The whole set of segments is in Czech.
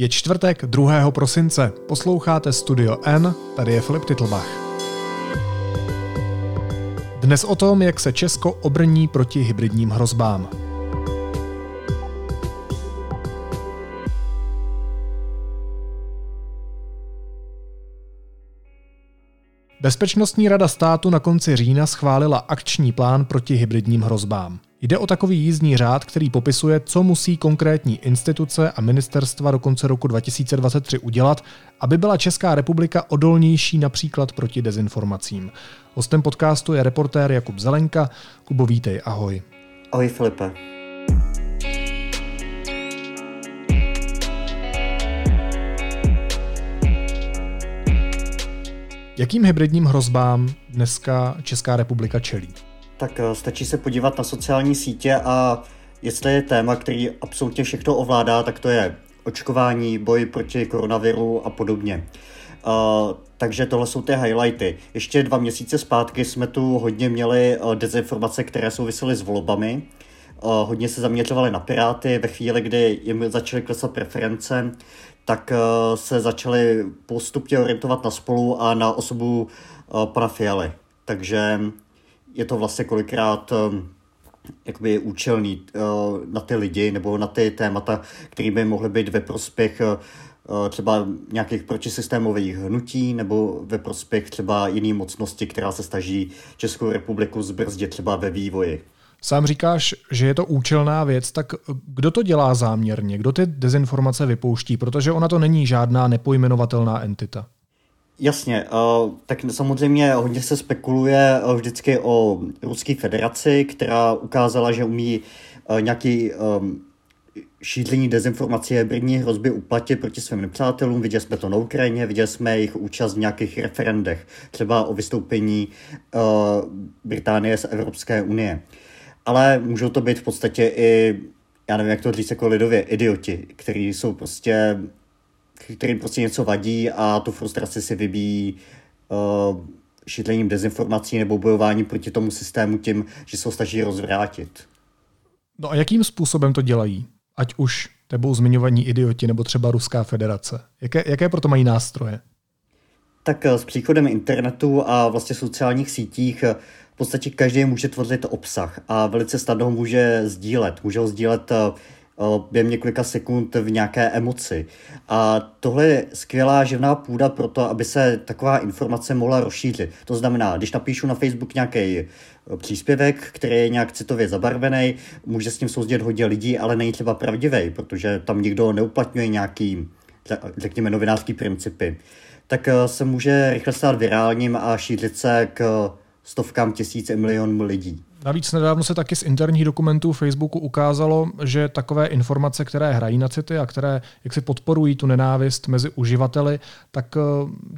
Je čtvrtek 2. prosince. Posloucháte Studio N, tady je Filip Titlbach. Dnes o tom, jak se Česko obrní proti hybridním hrozbám. Bezpečnostní rada státu na konci října schválila akční plán proti hybridním hrozbám. Jde o takový jízdní řád, který popisuje, co musí konkrétní instituce a ministerstva do konce roku 2023 udělat, aby byla Česká republika odolnější například proti dezinformacím. Hostem podcastu je reportér Jakub Zelenka. Kubo, vítej, ahoj. Ahoj Filipe. Jakým hybridním hrozbám dneska Česká republika čelí? Tak eh, stačí se podívat na sociální sítě a jestli je téma, který absolutně všechno ovládá, tak to je očkování, boj proti koronaviru a podobně. Uh, takže tohle jsou ty highlighty. Ještě dva měsíce zpátky jsme tu hodně měli uh, dezinformace, které souvisely s volbami. Uh, hodně se zaměřovali na Piráty. Ve chvíli, kdy jim začaly klesat preference, tak uh, se začali postupně orientovat na spolu a na osobu uh, pana Fialy. Takže je to vlastně kolikrát um, jakoby účelný uh, na ty lidi nebo na ty témata, které by mohly být ve prospěch uh, třeba nějakých protisystémových hnutí nebo ve prospěch třeba jiný mocnosti, která se snaží Českou republiku zbrzdit třeba ve vývoji. Sám říkáš, že je to účelná věc, tak kdo to dělá záměrně? Kdo ty dezinformace vypouští? Protože ona to není žádná nepojmenovatelná entita. Jasně, uh, tak samozřejmě hodně se spekuluje uh, vždycky o Ruské federaci, která ukázala, že umí uh, nějaký šíření dezinformací hybridní hrozby uplatit proti svým nepřátelům. Viděli jsme to na Ukrajině, viděli jsme jejich účast v nějakých referendech, třeba o vystoupení Británie z Evropské unie. Ale můžou to být v podstatě i, já nevím, jak to říct jako lidově, idioti, kteří jsou prostě kterým prostě něco vadí a tu frustraci si vybíjí uh, šířením dezinformací nebo bojováním proti tomu systému tím, že se ho snaží rozvrátit. No a jakým způsobem to dělají? Ať už tebou zmiňovaní idioti nebo třeba Ruská federace. Jaké, jaké proto mají nástroje? Tak eh, s příchodem internetu a vlastně sociálních sítích eh, v podstatě každý může tvořit obsah a velice snadno ho může sdílet. Může ho sdílet během několika sekund v nějaké emoci. A tohle je skvělá živná půda pro to, aby se taková informace mohla rozšířit. To znamená, když napíšu na Facebook nějaký příspěvek, který je nějak citově zabarvený, může s ním souzdět hodně lidí, ale není třeba pravdivý, protože tam nikdo neuplatňuje nějaký, řekněme, novinářský principy, tak se může rychle stát virálním a šířit se k stovkám tisíc milionů lidí. Navíc nedávno se taky z interních dokumentů Facebooku ukázalo, že takové informace, které hrají na city a které jak si podporují tu nenávist mezi uživateli, tak eh,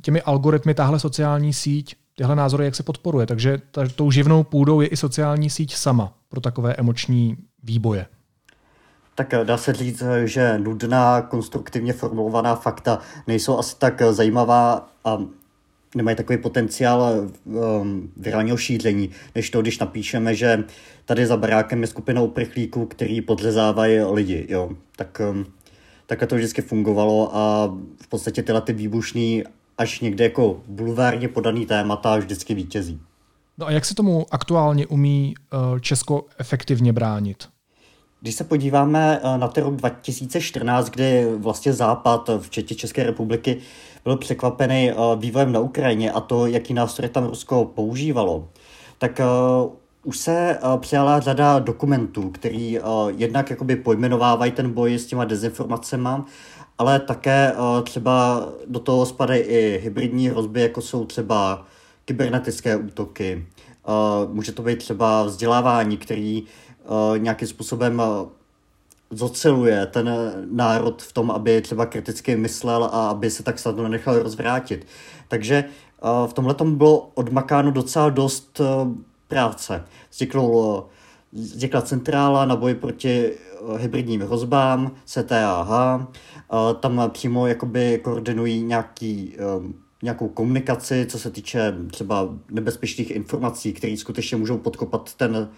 těmi algoritmy tahle sociální síť tyhle názory jak se podporuje. Takže tou živnou půdou je i sociální síť sama pro takové emoční výboje. Tak eh, dá se říct, eh, že nudná, konstruktivně formulovaná fakta nejsou asi tak zajímavá a nemají takový potenciál um, virálního šíření, než to, když napíšeme, že tady za barákem je skupina uprchlíků, který podřezávají lidi, jo. Tak, um, tak to vždycky fungovalo a v podstatě tyhle ty výbušný až někde jako bulvárně podaný témata vždycky vítězí. No a jak se tomu aktuálně umí uh, Česko efektivně bránit? Když se podíváme uh, na ten rok 2014, kdy vlastně Západ, včetně České republiky, byl překvapený uh, vývojem na Ukrajině a to, jaký nástroje tam Rusko používalo, tak už se přijala řada dokumentů, který jednak jakoby pojmenovávají ten boj s těma dezinformacemi, ale také třeba do toho spadají i hybridní hrozby, jako jsou třeba kybernetické útoky. Může to být třeba vzdělávání, který nějakým způsobem uh, zoceluje ten národ v tom, aby třeba kriticky myslel a aby se tak snadno nenechal rozvrátit. Takže v tomhle bylo odmakáno docela dost práce. Vzniknul, vznikla centrála na boj proti hybridním hrozbám, CTAH, tam přímo jakoby koordinují nějaký nějakou komunikaci, co se týče třeba nebezpečných informací, které skutečně můžou podkopat ten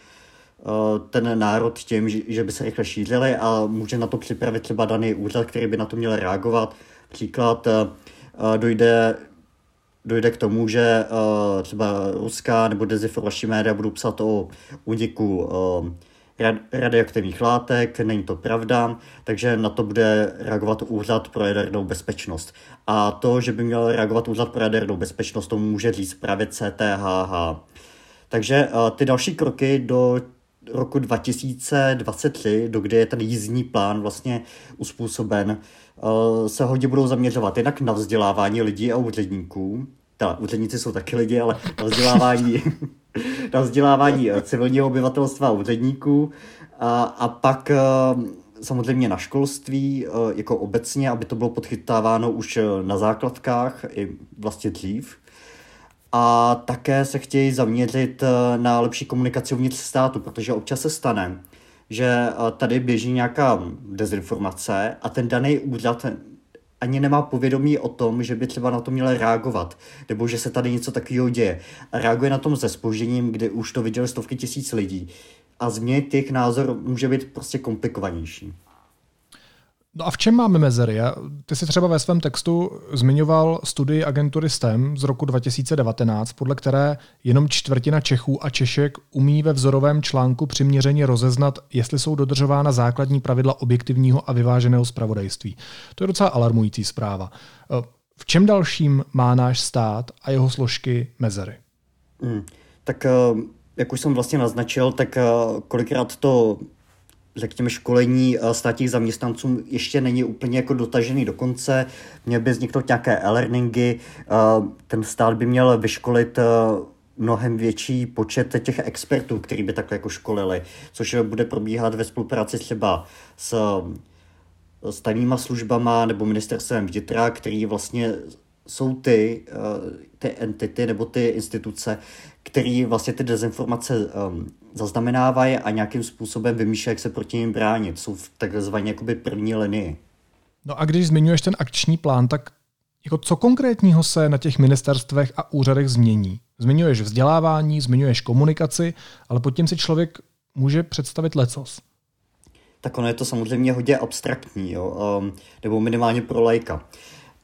ten národ tím, že by se rychle šířili a může na to připravit třeba daný úřad, který by na to měl reagovat. Příklad dojde dojde k tomu, že třeba ruská nebo dezinformační média budou psat o úniku radioaktivních látek, není to pravda, takže na to bude reagovat Úřad pro jadernou bezpečnost. A to, že by měl reagovat Úřad pro jadernou bezpečnost, to může říct právě CTHH. Takže ty další kroky do roku 2023, do kdy je ten jízdní plán vlastně uspůsoben, uh, se hodně budou zaměřovat jednak na vzdělávání lidí a úředníků, ta úředníci jsou taky lidi, ale na vzdělávání, na vzdělávání eh, civilního obyvatelstva a úředníků. A, a pak eh, samozřejmě na školství jako obecně, aby to bylo podchytáváno už na základkách i vlastně dřív, a také se chtějí zaměřit eh, na lepší komunikaci uvnitř státu, protože občas se stane, že eh, tady běží nějaká dezinformace a ten daný úřad ani nemá povědomí o tom, že by třeba na to měl reagovat, nebo že se tady něco takového děje. A reaguje na tom se spožděním, kdy už to viděli stovky tisíc lidí. A změnit těch názor může být prostě komplikovanější. No a v čem máme mezery? Ty jsi třeba ve svém textu zmiňoval studii agentury STEM z roku 2019, podle které jenom čtvrtina Čechů a Češek umí ve vzorovém článku přiměřeně rozeznat, jestli jsou dodržována základní pravidla objektivního a vyváženého zpravodajství. To je docela alarmující zpráva. V čem dalším má náš stát a jeho složky mezery? Hmm. Tak eh, jak už jsem vlastně naznačil, tak eh, kolikrát to řekněme, školení eh, státních zaměstnanců ještě není úplně jako dotažený do konce. Měl by vzniknout nějaké e-learningy, eh, ten stát by měl vyškolit eh, mnohem větší počet těch expertů, který by takhle jako školili, což bude probíhat ve spolupráci třeba s s tajnýma službama nebo ministerstvem vnitra, který vlastně jsou ty, ty entity nebo ty instituce, které vlastně ty dezinformace um, zaznamenávají a nějakým způsobem vymýšlejí, jak se proti ním bránit. Jsou v takzvané jakoby první linii. No a když zmiňuješ ten akční plán, tak jako co konkrétního se na těch ministerstvech a úřadech změní? Zmiňuješ vzdělávání, zmiňuješ komunikaci, ale pod tím si člověk může představit lecos. Tak ono je to samozřejmě hodně abstraktní, jo? Um, nebo minimálně pro lajka.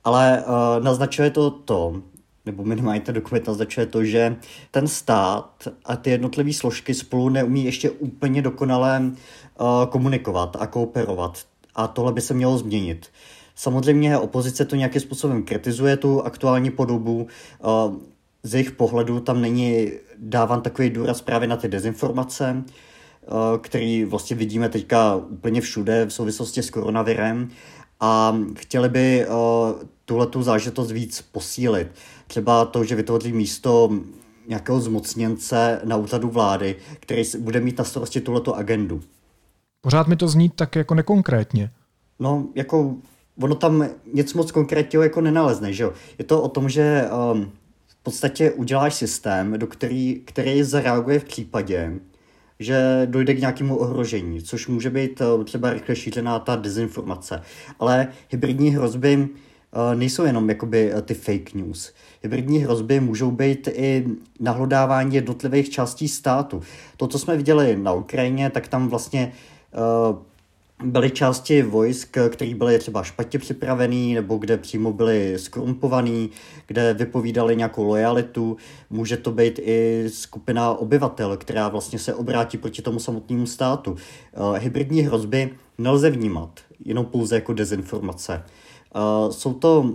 Ale uh, naznačuje to to, nebo minimálně ten dokument naznačuje to, že ten stát a ty jednotlivé složky spolu neumí ještě úplně dokonale uh, komunikovat a kooperovat. A tohle by se mělo změnit. Samozřejmě opozice to nějakým způsobem kritizuje, tu aktuální podobu. Uh, z jejich pohledu tam není dáván takový důraz právě na ty dezinformace, uh, který vlastně vidíme teďka úplně všude v souvislosti s koronavirem a chtěli by tuhle tu zážitost víc posílit. Třeba to, že vytvoří místo nějakého zmocněnce na úřadu vlády, který bude mít na starosti tuhleto agendu. Pořád mi to zní tak jako nekonkrétně. No, jako ono tam nic moc konkrétního jako nenalezne, že jo. Je to o tom, že um, v podstatě uděláš systém, do který, který zareaguje v případě, že dojde k nějakému ohrožení, což může být uh, třeba rychle šířená ta dezinformace. Ale hybridní hrozby Eh, nejsou jenom jakoby eh, ty fake news. Hybridní hrozby můžou být i nahlodávání jednotlivých částí státu. To, co jsme viděli na Ukrajině, tak tam vlastně uh, byly části vojsk, které byly třeba špatně připravený, nebo kde přímo byly skrumpovaný, kde vypovídali nějakou lojalitu. Může to být i skupina obyvatel, která vlastně se obrátí proti tomu samotnému státu. Hybridní hrozby nelze vnímat jenom pouze jako dezinformace. Uh, jsou to,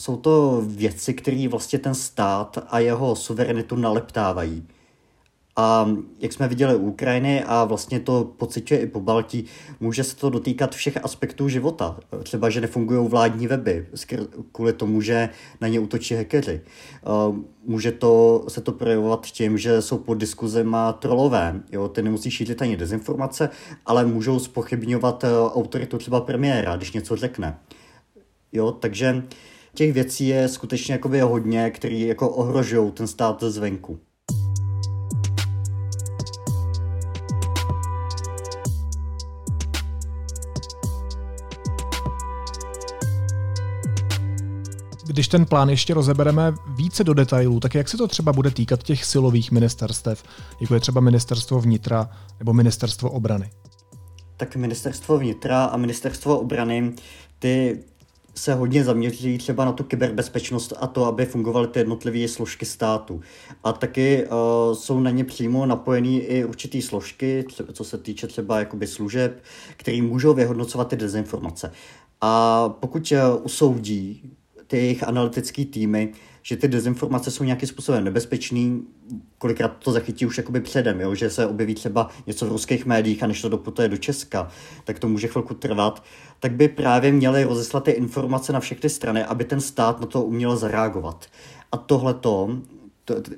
jsou to věci, které vlastně ten stát a jeho suverenitu naleptávají. A jak jsme viděli u Ukrajiny a vlastně to pocituje i po Baltí, může se to dotýkat všech aspektů života. Třeba, že nefungují vládní weby kvůli tomu, že na ně útočí hackeři. Může to, se to projevovat tím, že jsou pod diskuzema trolové. Jo? Ty nemusí šířit ani dezinformace, ale můžou spochybňovat autoritu třeba premiéra, když něco řekne. Jo, takže těch věcí je skutečně jakoby hodně, které jako ohrožují ten stát zvenku. když ten plán ještě rozebereme více do detailů, tak jak se to třeba bude týkat těch silových ministerstev, jako je třeba ministerstvo vnitra nebo ministerstvo obrany? Tak ministerstvo vnitra a ministerstvo obrany, ty se hodně zaměří třeba na tu kyberbezpečnost a to, aby fungovaly ty jednotlivé složky státu. A taky uh, jsou na ně přímo napojený i určitý složky, co se týče třeba jakoby služeb, které můžou vyhodnocovat ty dezinformace. A pokud uh, usoudí ty jejich analytické týmy, že ty dezinformace jsou nějakým způsobem nebezpečný, kolikrát to zachytí už jakoby předem, jo? že se objeví třeba něco v ruských médiích a než to doputuje do Česka, tak to může chvilku trvat, tak by právě měly rozeslat ty informace na všechny strany, aby ten stát na to uměl zareagovat. A tohleto,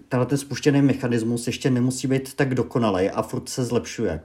tenhle ten spuštěný mechanismus ještě nemusí být tak dokonalý a furt se zlepšuje.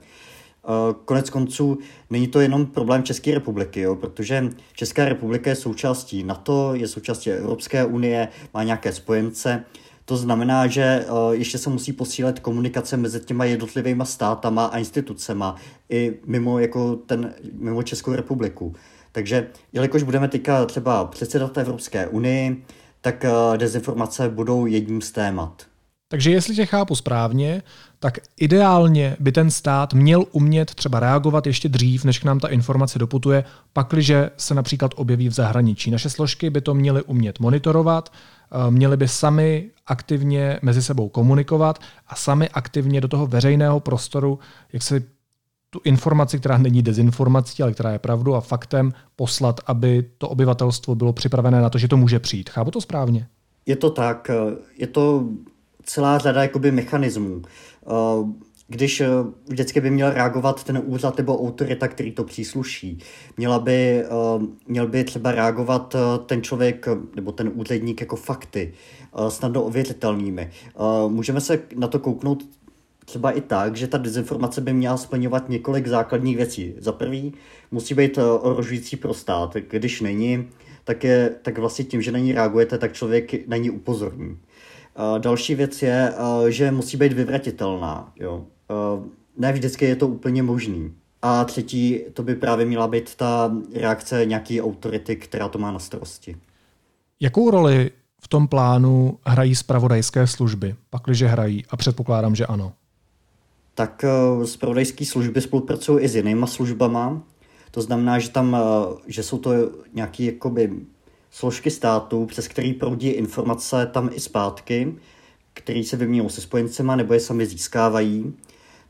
Eh, konec konců není to jenom problém České republiky, jo, protože Česká republika je součástí NATO, je součástí Evropské unie, má nějaké spojence. To znamená, že uh, ještě se musí posílit komunikace mezi těma jednotlivými státama a institucema i mimo, jako ten, mimo Českou republiku. Takže jelikož budeme teďka třeba předsedat Evropské unii, tak uh, dezinformace budou jedním z témat. Takže jestli tě chápu správně, tak ideálně by ten stát měl umět třeba reagovat ještě dřív, než k nám ta informace doputuje, pakliže se například objeví v zahraničí. Naše složky by to měly umět monitorovat, eh, měly by sami aktivně mezi sebou komunikovat a sami aktivně do toho veřejného prostoru, jak se tu informaci, která není dezinformací, ale která je pravdu a faktem, poslat, aby to obyvatelstvo bylo připravené na to, že to může přijít. Chápu to správně? Je to tak. Je to celá řada jakoby mechanismů. Eh, když eh, vždycky by měl reagovat ten úřad nebo autorita, který to přísluší. Měla by, eh, měl by třeba reagovat ten člověk nebo ten úředník jako fakty, snadno ověřitelnými. Můžeme se na to kouknout třeba i tak, že ta dezinformace by měla splňovat několik základních věcí. Za prvý musí být ohrožující pro stát. Když není, tak, je, tak vlastně tím, že na ní reagujete, tak člověk na ní upozorní. Další věc je, že musí být vyvratitelná. Jo. Ne vždycky je to úplně možný. A třetí, to by právě měla být ta reakce nějaké autority, která to má na starosti. Jakou roli v tom plánu hrají spravodajské služby, pakliže hrají, a předpokládám, že ano? Tak spravodajské služby spolupracují i s jinýma službama. To znamená, že tam, že jsou to nějaké jakoby složky státu, přes který proudí informace tam i zpátky, který se vyměňují se spojencema nebo je sami získávají.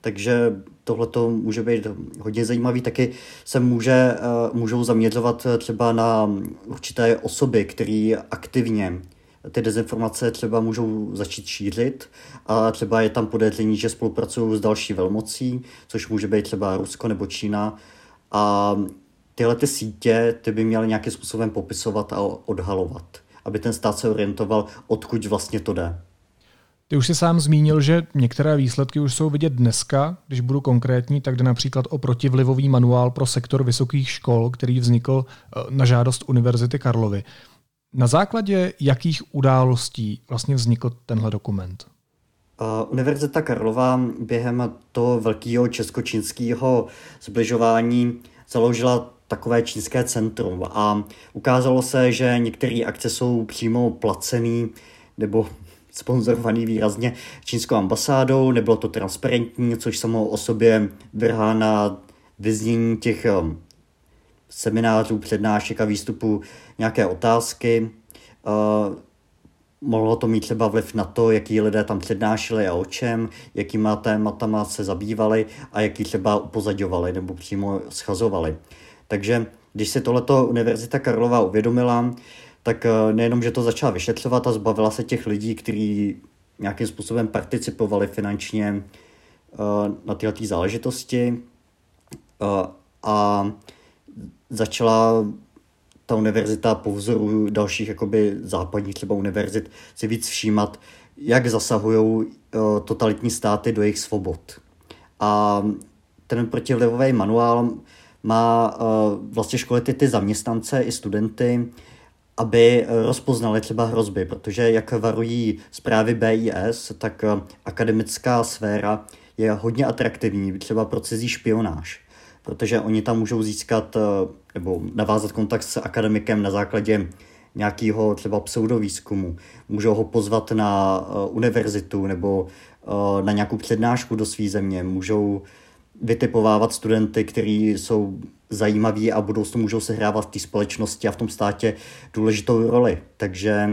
Takže tohle to může být hodně zajímavý. Taky se může, eh, můžou zaměřovat třeba na určité osoby, které aktivně ty dezinformace třeba můžou začít šířit a třeba je tam podezření, že spolupracují s další velmocí, což může být třeba Rusko nebo Čína. A tyhle ty sítě ty by měly nějakým způsobem popisovat a odhalovat, aby ten stát se orientoval, odkud vlastně to jde. Ty už si sám zmínil, že některé výsledky už jsou vidět dneska. Když budu konkrétní, tak jde například o protivlivový manuál pro sektor vysokých škol, který vznikl eh, na žádost Univerzity Karlovy. Na základě jakých událostí vlastně vznikl tenhle dokument? Univerzita Karlova během toho velkého česko-čínského zbližování založila takové čínské centrum a ukázalo se, že některé akce jsou přímo placený nebo sponzorovaný výrazně čínskou ambasádou, nebylo to transparentní, což samo o sobě vrhá na vyznění těch um, seminářů, přednášek a výstupů nějaké otázky. Uh, mohlo to mít třeba vliv na to, jaký lidé tam přednášeli a o čem, jakýma tématama se zabývali a jaký třeba upozadovali nebo přímo schazovali. Takže když si tohleto Univerzita Karlova uvědomila, tak eh, nejenom, že to začala vyšetřovat a zbavila se těch lidí, kteří nějakým způsobem participovali finančně eh, na tyhle záležitosti eh, a začala ta univerzita po vzoru dalších jakoby západních třeba univerzit si víc všímat, jak zasahují totalitní státy do jejich svobod. A ten protivlivový manuál má uh, vlastně školit ty, ty zaměstnance i studenty, aby rozpoznali třeba hrozby, protože jak varují zprávy BIS, tak uh, akademická sféra je hodně atraktivní, třeba pro cizí špionáž, protože oni tam můžou získat nebo navázat kontakt s akademikem na základě nějakého třeba pseudovýzkumu. Můžou ho pozvat na univerzitu nebo na nějakou přednášku do své země. Můžou vytipovávat studenty, kteří jsou zajímaví a budou to můžou sehrávat v té společnosti a v tom státě důležitou roli. Takže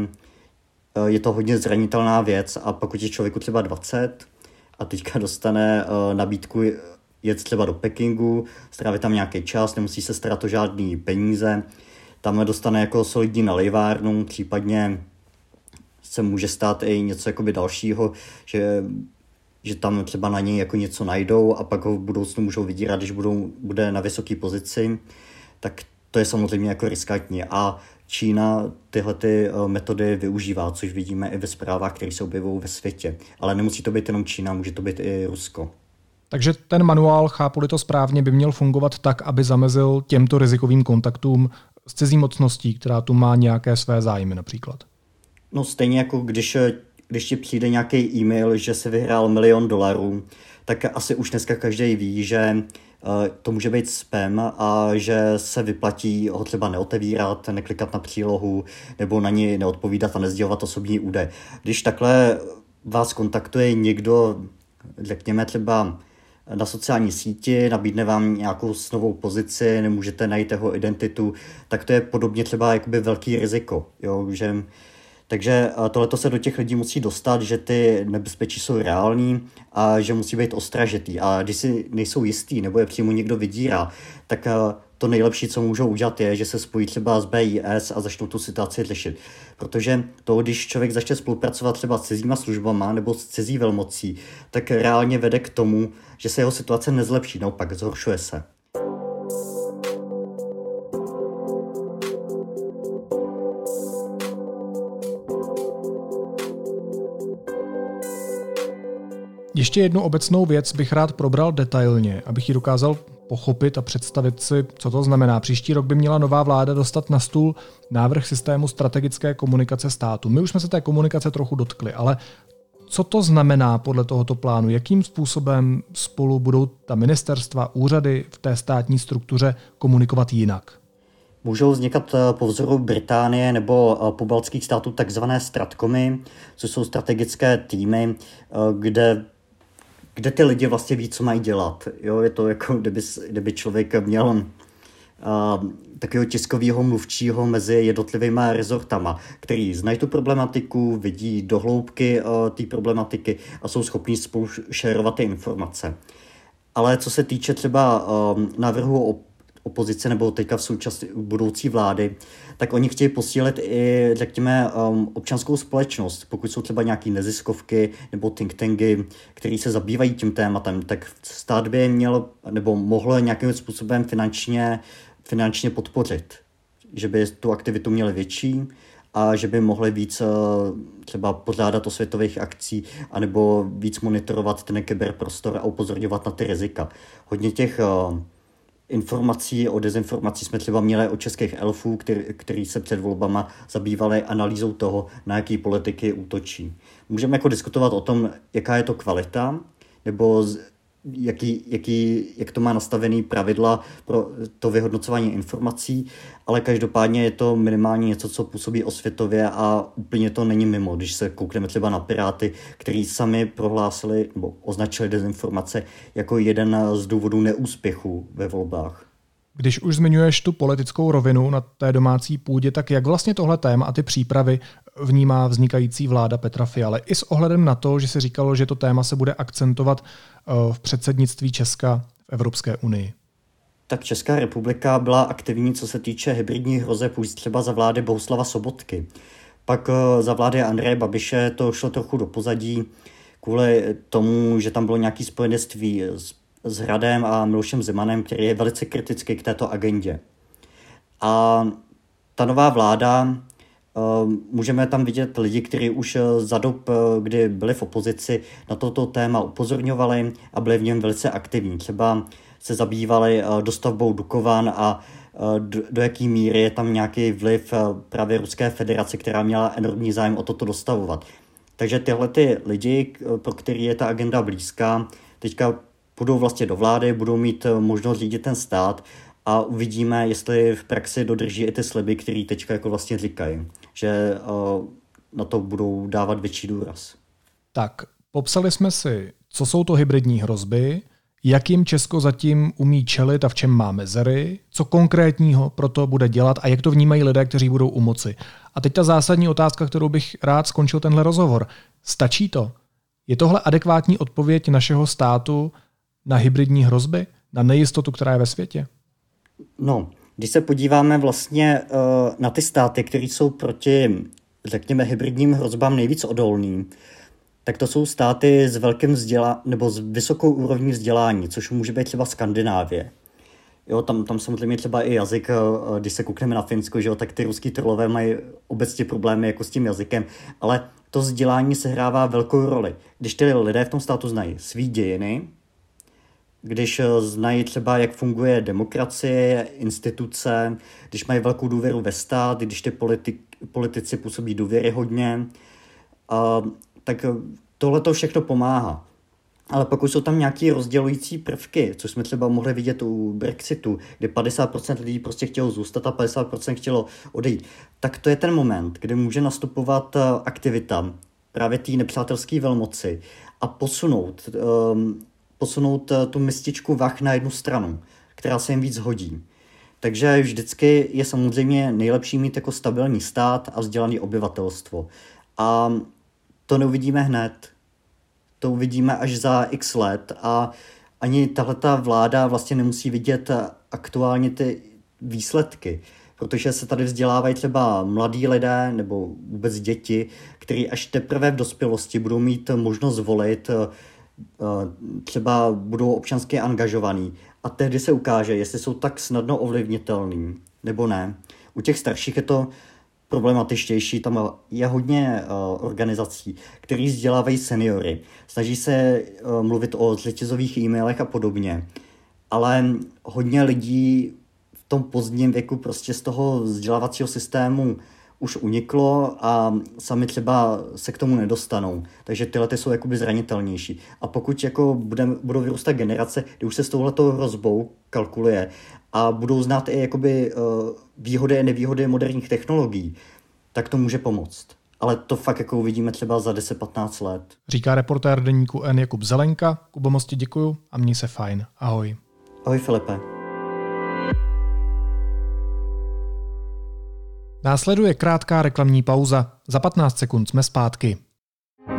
uh, je to hodně zranitelná věc a pokud je člověku třeba 20 a teďka dostane uh, nabídku jet třeba do Pekingu, strávit tam nějaký čas, nemusí se starat o žádný peníze, tam dostane jako solidní nalivárnu, případně se může stát i něco jakoby dalšího, že, že tam třeba na něj jako něco najdou a pak ho v budoucnu můžou vydírat, když budou, bude na vysoké pozici, tak to je samozřejmě jako riskantní. A Čína tyhle ty eh, metody využívá, což vidíme i ve zprávách, které se objevují ve světě. Ale nemusí to být jenom Čína, může to být i Rusko. Takže ten manuál, chápu to správně, by měl fungovat tak, aby zamezil těmto rizikovým kontaktům s cizí mocností, která tu má nějaké své zájmy například. No stejně jako když, když ti přijde nějaký e-mail, že se vyhrál milion dolarů, tak asi už dneska každý ví, že eh, to může být spam a že se vyplatí ho třeba neotevírat, neklikat na přílohu nebo na ní neodpovídat a nezdělovat osobní údaje. Když takhle vás kontaktuje někdo, řekněme třeba na sociální síti, nabídne vám nějakou novou pozici, nemůžete najít jeho identitu, tak to je podobně třeba jakoby velký riziko, jo, že takže tohle se do těch lidí musí dostat, že ty nebezpečí jsou reální a že musí být ostražitý. A když si nejsou jistý nebo je přímo někdo vydírá, tak to nejlepší, co můžou udělat, je, že se spojí třeba s BIS a začnou tu situaci řešit. Protože to, když člověk začne spolupracovat třeba s cizíma službama nebo s cizí velmocí, tak reálně vede k tomu, že se jeho situace nezlepší, naopak zhoršuje se. Ještě jednu obecnou věc bych rád probral detailně, abych ji dokázal pochopit a představit si, co to znamená. Příští rok by měla nová vláda dostat na stůl návrh systému strategické komunikace státu. My už jsme se té komunikace trochu dotkli, ale co to znamená podle tohoto plánu? Jakým způsobem spolu budou ta ministerstva, úřady v té státní struktuře komunikovat jinak? Můžou vznikat eh, po vzoru Británie nebo eh, pobaltských států takzvané stratkomy, což jsou strategické týmy, eh, kde kde ty lidi vlastně ví, co mají dělat. Jo, je to jako, kdyby, kdyby člověk měl uh, takového tiskového mluvčího mezi jednotlivými rezortama, který znají tu problematiku, vidí dohloubky uh, té problematiky a jsou schopní spolu šerovat ty informace. Ale co se týče třeba uh, návrhu o opozice nebo teďka v současné budoucí vlády, tak oni chtějí posílit i, řekněme, um, občanskou společnost. Pokud jsou třeba nějaké neziskovky nebo think tanky, které se zabývají tím tématem, tak stát by měl nebo mohl nějakým způsobem finančně, finančně podpořit. Že by tu aktivitu měli větší a že by mohli víc uh, třeba pořádat o světových akcí anebo víc monitorovat ten kyberprostor a upozorňovat na ty rizika. Hodně těch uh, informací o dezinformací jsme třeba měli od českých elfů, který, který se před volbama zabývali analýzou toho, na jaký politiky útočí. Můžeme jako diskutovat o tom, jaká je to kvalita, nebo jaký, jaký, jak to má nastavený pravidla pro to vyhodnocování informací, ale každopádně je to minimálně něco, co působí osvětově a úplně to není mimo. Když se koukneme třeba na Piráty, který sami prohlásili nebo označili dezinformace jako jeden z důvodů neúspěchu ve volbách. Když už zmiňuješ tu politickou rovinu na té domácí půdě, tak jak vlastně tohle téma a ty přípravy vnímá vznikající vláda Petra Fialy? I s ohledem na to, že se říkalo, že to téma se bude akcentovat eh, v předsednictví Česka v Evropské unii. Tak Česká republika byla aktivní, co se týče hybridních hrozeb, už třeba za vlády Bohuslava Sobotky. Pak eh, za vlády Andreje Babiše to šlo trochu do pozadí kvůli tomu, že tam bylo nějaké spojenectví s, s Hradem a Milošem Zemanem, který je velice kritický k této agendě. A ta nová vláda Ehm, můžeme tam vidět lidi, kteří už eh, za dob, eh, kdy byli v opozici, na toto téma upozorňovali a byli v něm velice aktivní. Třeba se zabývali eh, dostavbou Dukovan a do, do jaký míry je tam nějaký vliv právě Ruské federace, která měla enormní zájem o toto dostavovat. Takže tyhle ty lidi, pro který je ta agenda blízká, teďka budou vlastně do vlády, budou mít možnost řídit ten stát a uvidíme, jestli v praxi dodrží i ty sliby, které teďka jako vlastně říkají, že uh, na to budou dávat větší důraz. Tak, popsali jsme si, co jsou to hybridní hrozby, jak jim Česko zatím umí čelit a v čem má mezery, co konkrétního pro to bude dělat a jak to vnímají lidé, kteří budou u moci. A teď ta zásadní otázka, kterou bych rád skončil tenhle rozhovor. Stačí to? Je tohle adekvátní odpověď našeho státu na hybridní hrozby, na nejistotu, která je ve světě? No, když se podíváme vlastně uh, na ty státy, které jsou proti, řekněme, hybridním hrozbám nejvíc odolný, tak to jsou státy s velkým vzdělá nebo s vysokou úrovní vzdělání, což může být třeba Skandinávie. Jo, tam, tam samozřejmě třeba i jazyk, eh, když se koukneme na Finsko, že jo, tak ty ruský trolové mají obecně problémy jako s tím jazykem, ale to vzdělání sehrává velkou roli. Když ty lidé v tom státu znají svý dějiny, když eh, znají třeba, jak funguje demokracie, instituce, když mají velkou důvěru ve stát, když ty politi- politici působí důvěryhodně, uh, tak tohle to všechno pomáhá. Ale pokud jsou tam nějaké rozdělující prvky, což jsme třeba mohli vidět u Brexitu, kde 50% lidí prostě chtělo zůstat a 50% chtělo odejít, tak to je ten moment, kdy může nastupovat eh, aktivita právě té nepřátelské velmoci a posunout, um, posunout eh, tu mističku vach na jednu stranu, která se jim víc hodí. Takže vždycky je samozřejmě nejlepší mít jako stabilní stát a vzdělané obyvatelstvo. A to neuvidíme hned. To uvidíme až za x let a ani tahle vláda vlastně nemusí vidět aktuálně ty výsledky, protože se tady vzdělávají třeba mladí lidé nebo vůbec děti, kteří až teprve v dospělosti budou mít možnost volit, eh, třeba budou občansky angažovaný a tehdy se ukáže, jestli jsou tak snadno ovlivnitelný nebo ne. U těch starších je to problematičtější. Tam je hodně uh, organizací, které vzdělávají seniory. Snaží se uh, mluvit o řetězových e-mailech a podobně. Ale hodně lidí v tom pozdním věku prostě z toho vzdělávacího systému už uniklo a sami třeba se k tomu nedostanou. Takže tyhle ty jsou jakoby zranitelnější. A pokud jako budem, budou vyrůstat generace, kdy už se s touhletou hrozbou kalkuluje a budou znát i jakoby uh, výhody a nevýhody moderních technologií, tak to může pomoct. Ale to fakt jako uvidíme třeba za 10-15 let. Říká reportér deníku N Jakub Zelenka. Kubo, moc děkuju a měj se fajn. Ahoj. Ahoj Filipe. Následuje krátká reklamní pauza. Za 15 sekund jsme zpátky.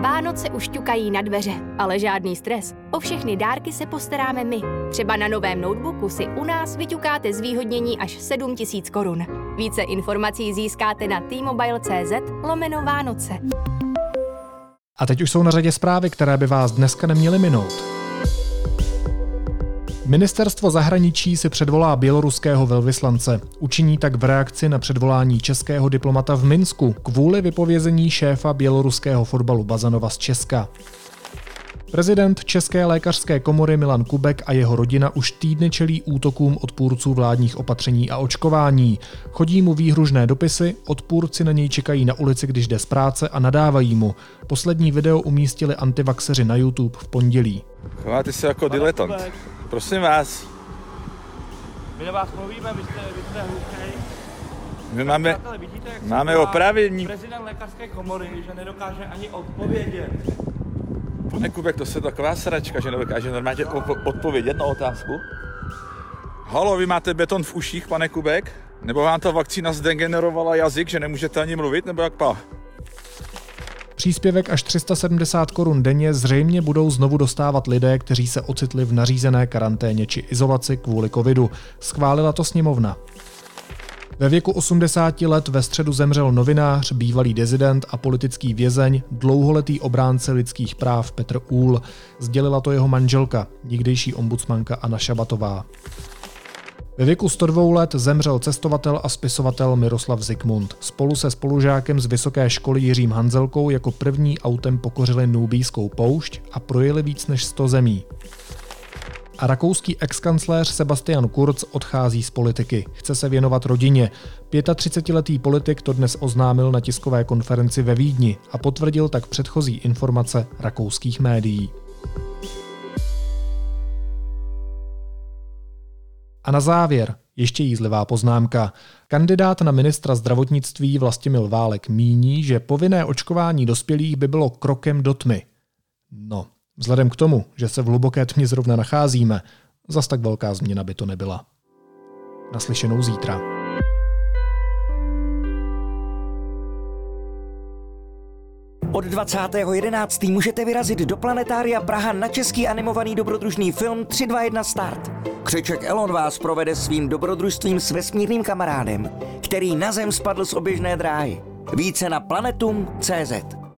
Vánoce už ťukají na dveře, ale žádný stres. O všechny dárky se postaráme my. Třeba na novém notebooku si u nás vyťukáte zvýhodnění až 7000 korun. Více informací získáte na t-mobile.cz lomeno Vánoce. A teď už jsou na řadě zprávy, které by vás dneska neměly minout. Ministerstvo zahraničí si předvolá běloruského velvyslance. Učiní tak v reakci na předvolání českého diplomata v Minsku kvůli vypovězení šéfa běloruského fotbalu Bazanova z Česka. Prezident České lékařské komory Milan Kubek a jeho rodina už týdny čelí útokům odpůrců vládních opatření a očkování. Chodí mu výhružné dopisy, odpůrci na něj čekají na ulici, když jde z práce a nadávají mu. Poslední video umístili antivaxeři na YouTube v pondělí. Chováte se jako diletant. Prosím vás. My na vás mluvíme, vy jste, vy jste hluchý. My máme, Přátelé, vidíte, jak máme se opravení. Prezident lékařské komory, že nedokáže ani odpovědět. Pane Kubek, to je taková sračka, že nedokáže normálně odpovědět na otázku. Halo, vy máte beton v uších, pane Kubek? Nebo vám ta vakcína zdegenerovala jazyk, že nemůžete ani mluvit, nebo jak pa? Příspěvek až 370 korun denně zřejmě budou znovu dostávat lidé, kteří se ocitli v nařízené karanténě či izolaci kvůli covidu. Schválila to sněmovna. Ve věku 80 let ve středu zemřel novinář, bývalý dezident a politický vězeň, dlouholetý obránce lidských práv Petr Úl. Sdělila to jeho manželka, nikdejší ombudsmanka Anna Šabatová. Ve věku 102 let zemřel cestovatel a spisovatel Miroslav Zikmund. Spolu se spolužákem z vysoké školy Jiřím Hanzelkou jako první autem pokořili Nubijskou poušť a projeli víc než 100 zemí. A rakouský exkancléř Sebastian Kurz odchází z politiky. Chce se věnovat rodině. 35-letý politik to dnes oznámil na tiskové konferenci ve Vídni a potvrdil tak předchozí informace rakouských médií. A na závěr, Ještě jízlivá poznámka. Kandidát na ministra zdravotnictví Vlastimil Válek míní, že povinné očkování dospělých by bylo krokem do tmy. No, vzhledem k tomu, že se v hluboké tmě zrovna nacházíme, zas tak velká změna by to nebyla. Naslyšenou zítra. Od 20.11. můžete vyrazit do Planetária Praha na český animovaný dobrodružný film 321 Start. Křeček Elon vás provede svým dobrodružstvím s vesmírným kamarádem, který na Zem spadl z oběžné dráhy. Více na planetum.cz